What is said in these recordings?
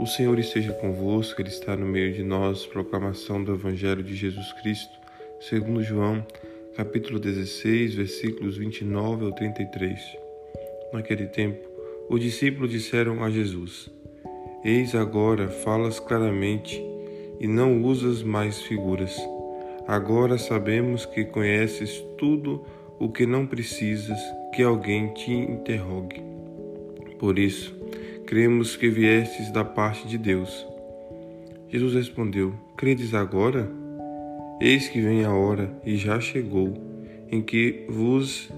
O Senhor esteja convosco, Ele está no meio de nós. Proclamação do Evangelho de Jesus Cristo, segundo João, capítulo 16, versículos 29 ao 33. Naquele tempo, os discípulos disseram a Jesus: Eis agora falas claramente e não usas mais figuras. Agora sabemos que conheces tudo o que não precisas que alguém te interrogue. Por isso, cremos que viestes da parte de Deus. Jesus respondeu: Credes agora? Eis que vem a hora, e já chegou, em que vos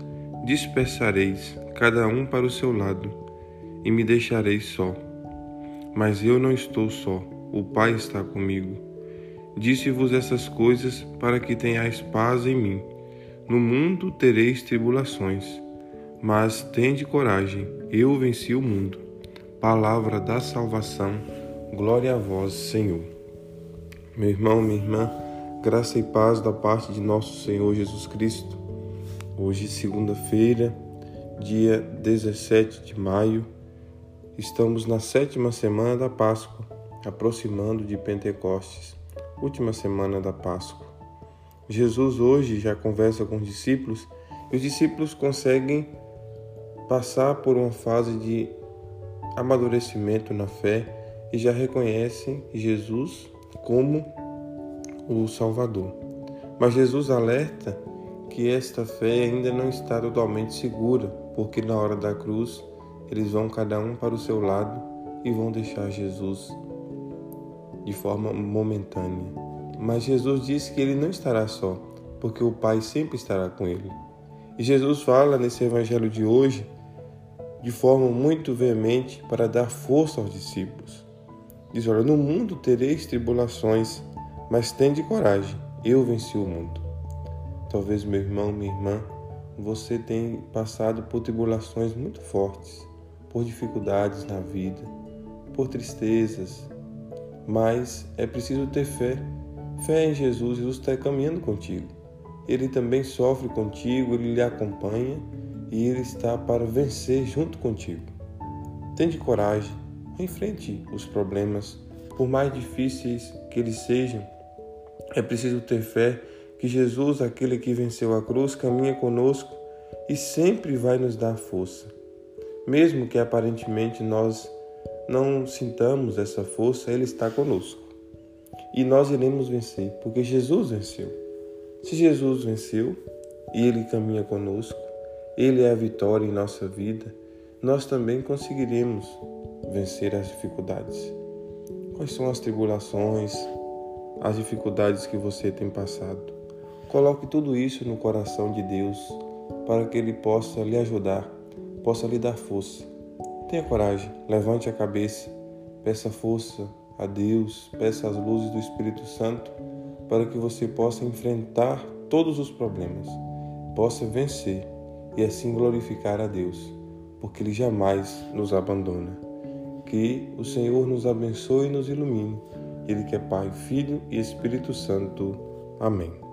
dispersareis, cada um para o seu lado, e me deixareis só. Mas eu não estou só, o Pai está comigo. Disse-vos essas coisas para que tenhais paz em mim. No mundo tereis tribulações, mas tende coragem, eu venci o mundo palavra da salvação. Glória a vós, Senhor. Meu irmão, minha irmã, graça e paz da parte de nosso Senhor Jesus Cristo. Hoje, segunda-feira, dia 17 de maio, estamos na sétima semana da Páscoa, aproximando de Pentecostes, última semana da Páscoa. Jesus hoje já conversa com os discípulos e os discípulos conseguem passar por uma fase de amadurecimento na fé e já reconhecem Jesus como o Salvador. Mas Jesus alerta que esta fé ainda não está totalmente segura, porque na hora da cruz eles vão cada um para o seu lado e vão deixar Jesus de forma momentânea. Mas Jesus disse que ele não estará só, porque o Pai sempre estará com ele. E Jesus fala nesse evangelho de hoje de forma muito veemente para dar força aos discípulos. Diz: Olha, no mundo tereis tribulações, mas tende coragem, eu venci o mundo. Talvez, meu irmão, minha irmã, você tenha passado por tribulações muito fortes, por dificuldades na vida, por tristezas, mas é preciso ter fé. Fé em Jesus, Jesus está caminhando contigo. Ele também sofre contigo, ele lhe acompanha e Ele está para vencer junto contigo. Tende coragem, enfrente os problemas, por mais difíceis que eles sejam. É preciso ter fé que Jesus, aquele que venceu a cruz, caminha conosco e sempre vai nos dar força. Mesmo que aparentemente nós não sintamos essa força, Ele está conosco. E nós iremos vencer, porque Jesus venceu. Se Jesus venceu e Ele caminha conosco, ele é a vitória em nossa vida, nós também conseguiremos vencer as dificuldades. Quais são as tribulações, as dificuldades que você tem passado? Coloque tudo isso no coração de Deus para que Ele possa lhe ajudar, possa lhe dar força. Tenha coragem, levante a cabeça, peça força a Deus, peça as luzes do Espírito Santo para que você possa enfrentar todos os problemas, possa vencer e assim glorificar a Deus, porque Ele jamais nos abandona. Que o Senhor nos abençoe e nos ilumine. Ele que é Pai, Filho e Espírito Santo. Amém.